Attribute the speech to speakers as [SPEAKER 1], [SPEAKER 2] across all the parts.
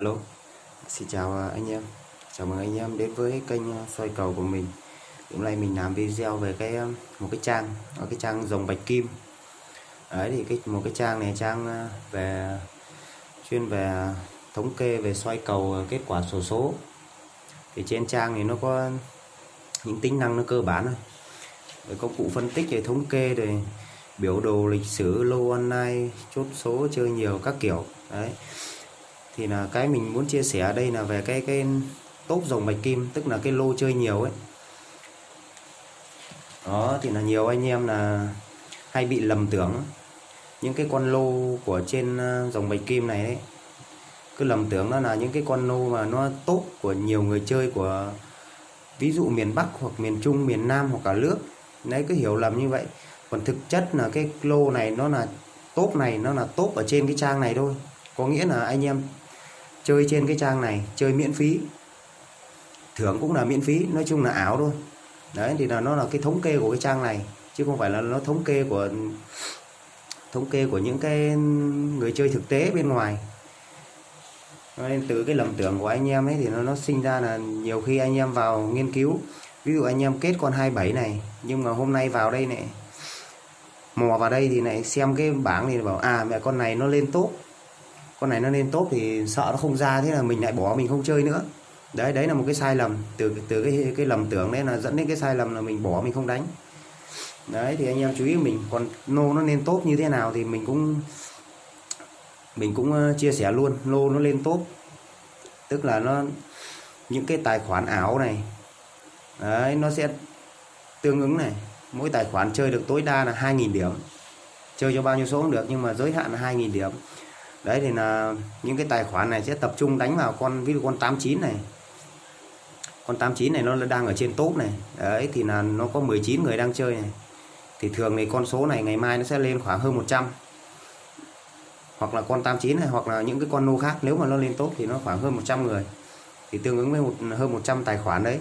[SPEAKER 1] Alo, xin chào à, anh em. Chào mừng anh em đến với kênh à, soi cầu của mình. Hôm nay mình làm video về cái à, một cái trang ở cái trang dòng bạch kim. Đấy thì cái một cái trang này trang về chuyên về thống kê về xoay cầu kết quả sổ số, số thì trên trang thì nó có những tính năng nó cơ bản thôi. Rồi công cụ phân tích về thống kê rồi biểu đồ lịch sử lô online chốt số chơi nhiều các kiểu. Đấy thì là cái mình muốn chia sẻ ở đây là về cái cái tốt dòng bạch kim, tức là cái lô chơi nhiều ấy. Đó, thì là nhiều anh em là hay bị lầm tưởng. Những cái con lô của trên ờ, dòng bạch kim này đấy cứ lầm tưởng nó là những cái con lô mà nó tốt của nhiều người chơi của, ví dụ miền Bắc hoặc miền Trung, miền Nam hoặc cả nước. Đấy, cứ hiểu lầm như vậy. Còn thực chất là cái lô này nó là top này, nó là top ở trên cái trang này thôi. Có nghĩa là anh em chơi trên cái trang này, chơi miễn phí. Thưởng cũng là miễn phí, nói chung là ảo thôi. Đấy, thì là nó là cái thống kê của cái trang này, chứ không phải là nó thống kê của, thống kê của những cái người chơi thực tế bên ngoài. Nên từ cái lầm tưởng của anh em ấy thì nó nó sinh ra là nhiều khi anh em vào nghiên cứu. Ví dụ anh em kết con 27 này, nhưng mà hôm nay vào đây này, mò vào đây thì này xem cái bảng thì bảo à mẹ con này nó lên tốt con này nó lên tốt thì sợ nó không ra, thế là mình lại bỏ, mình không chơi nữa. Đấy đấy là một cái sai lầm. Từ từ cái cái lầm tưởng đấy là dẫn đến cái sai lầm là mình bỏ, mình không đánh. Đấy, thì anh em chú ý mình, còn nô nó lên tốt như thế nào thì mình cũng mình cũng ờ, chia sẻ luôn. Lô nó lên tốt tức là nó, những cái tài khoản ảo này. Đấy, nó sẽ tương ứng này. Mỗi tài khoản chơi được tối đa là 2.000 điểm. Chơi cho bao nhiêu số cũng được, nhưng mà giới hạn là 2.000 điểm đấy, thì là những cái tài khoản này sẽ tập trung đánh vào con, ví dụ con 89 này. Con 89 này nó đang ở trên top này. Đấy, thì là nó có 19 người đang chơi này. Thì thường thì con số này ngày mai nó sẽ lên khoảng hơn 100 hoặc là con 89 này, hoặc là những cái con nô khác, nếu mà nó lên tốt thì nó khoảng hơn 100 người. Thì tương ứng với một, hơn 100 tài khoản đấy.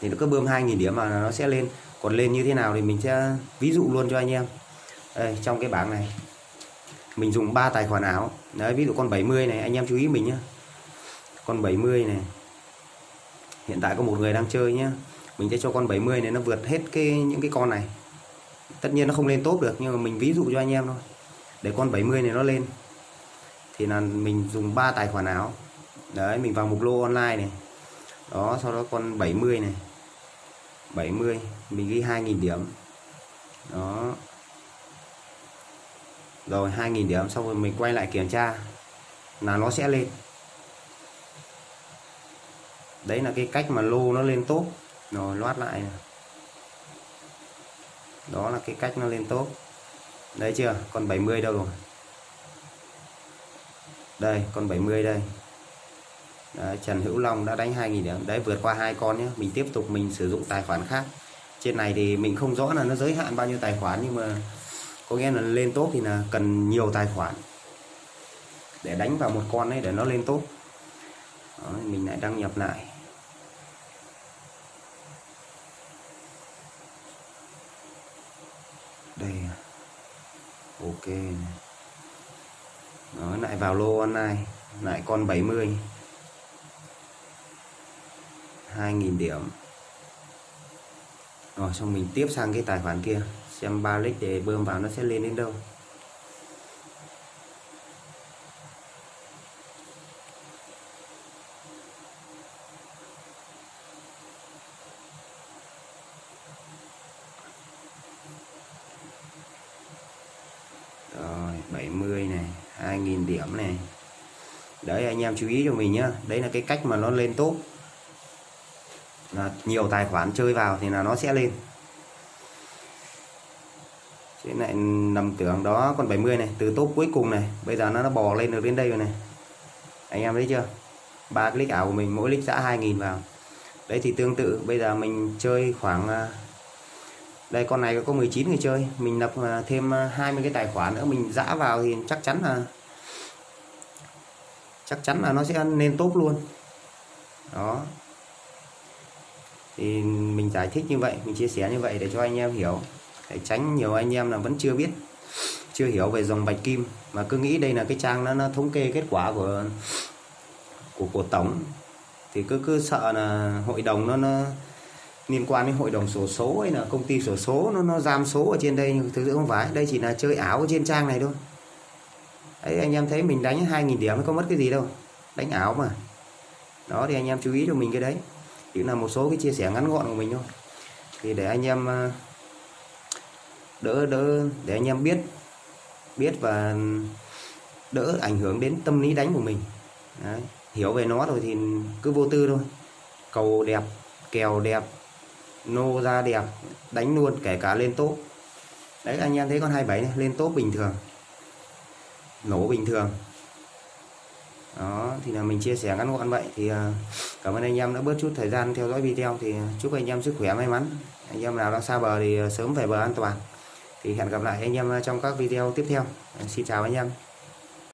[SPEAKER 1] Thì nó cứ bơm 2.000 điểm mà nó sẽ lên. Còn lên như thế nào thì mình sẽ ví dụ luôn cho anh em. Đây, trong cái bảng này mình dùng 3 tài khoản ảo đấy, ví dụ con 70 này, anh em chú ý mình nhé con 70 này. Hiện tại có một người đang chơi nhé mình sẽ cho con 70 này nó vượt hết cái, những cái con này. Tất nhiên nó không lên tốt được, nhưng mà mình ví dụ cho anh em thôi. Để con 70 này nó lên. Thì là mình dùng 3 tài khoản ảo đấy, mình vào mục lô online này. Đó, sau đó con 70 này. 70 mình ghi 2.000 điểm. Đó rồi 2.000 điểm xong rồi mình quay lại kiểm tra là nó sẽ lên. Đấy là cái cách mà lô nó lên tốt. Rồi loát lại. Này. đó là cái cách nó lên tốt. Đấy chưa? Còn 70 đâu rồi. Đây con 70 đây. Đấy, Trần Hữu Long đã đánh 2.000 điểm. Đấy vượt qua hai con nhé. Mình tiếp tục mình sử dụng tài khoản khác. Trên này thì mình không rõ là nó giới hạn bao nhiêu tài khoản nhưng mà có nghĩa là lên tốt thì là cần nhiều tài khoản để đánh vào một con ấy để nó lên tốt Đó, mình lại đăng nhập lại. Đây à. ok Đó, lại vào lô online lại con 70 2.000 điểm. Rồi xong mình tiếp sang cái tài khoản kia xem 3 lít để bơm vào nó sẽ lên đến đâu. Rồi 70 này 2.000 điểm này. Đấy, anh em chú ý cho mình nhá. Đấy là cái cách mà nó lên tốt là nhiều tài khoản chơi vào thì là nó sẽ lên. Thế lại nằm tưởng đó còn 70 này, từ tốt cuối cùng này. Bây giờ nó nó bò lên được đến đây rồi này. Anh em thấy chưa? Ba click ảo của mình, mỗi click xã 2.000 vào. Đấy thì tương tự, bây giờ mình chơi khoảng à, đây con này có 19 người chơi. Mình lập à, thêm à, 20 cái tài khoản nữa, mình dã vào thì chắc chắn là, chắc chắn là nó sẽ lên tốt luôn. Đó. Thì mình giải thích như vậy, mình chia sẻ như vậy để cho anh em hiểu để tránh nhiều anh em là vẫn chưa biết chưa hiểu về dòng bạch kim. Mà cứ nghĩ đây là cái trang nó, nó thống kê kết quả của của của tổng. Thì cứ cứ sợ là hội đồng nó nó liên quan đến hội đồng sổ số hay là công ty sổ số nó nó giam số ở trên đây. Nhưng thực sự không phải đây chỉ là chơi ảo trên trang này thôi. Đấy anh em thấy mình đánh 2.000 điểm có mất cái gì đâu. Đánh ảo mà. Đó thì anh em chú ý cho mình cái đấy. Chỉ là một số cái chia sẻ ngắn gọn của mình thôi. Thì để anh em đỡ đỡ, để anh em biết biết và đỡ ảnh hưởng đến tâm lý đánh của mình. Đấy. hiểu về nó rồi thì cứ vô tư thôi. Cầu đẹp, kèo đẹp, nô ra đẹp, đánh luôn, kể cả lên tốt đấy, anh em thấy con 27 này, lên tốt bình thường, nổ bình thường. Đó, thì là mình chia sẻ ngắn gọn vậy. Thì à, cảm ơn anh em đã bớt chút thời gian theo dõi video thì chúc anh em sức khỏe may mắn. Anh em nào đang xa bờ thì à, sớm về bờ an toàn thì hẹn gặp lại anh em trong các video tiếp theo. Xin chào anh em.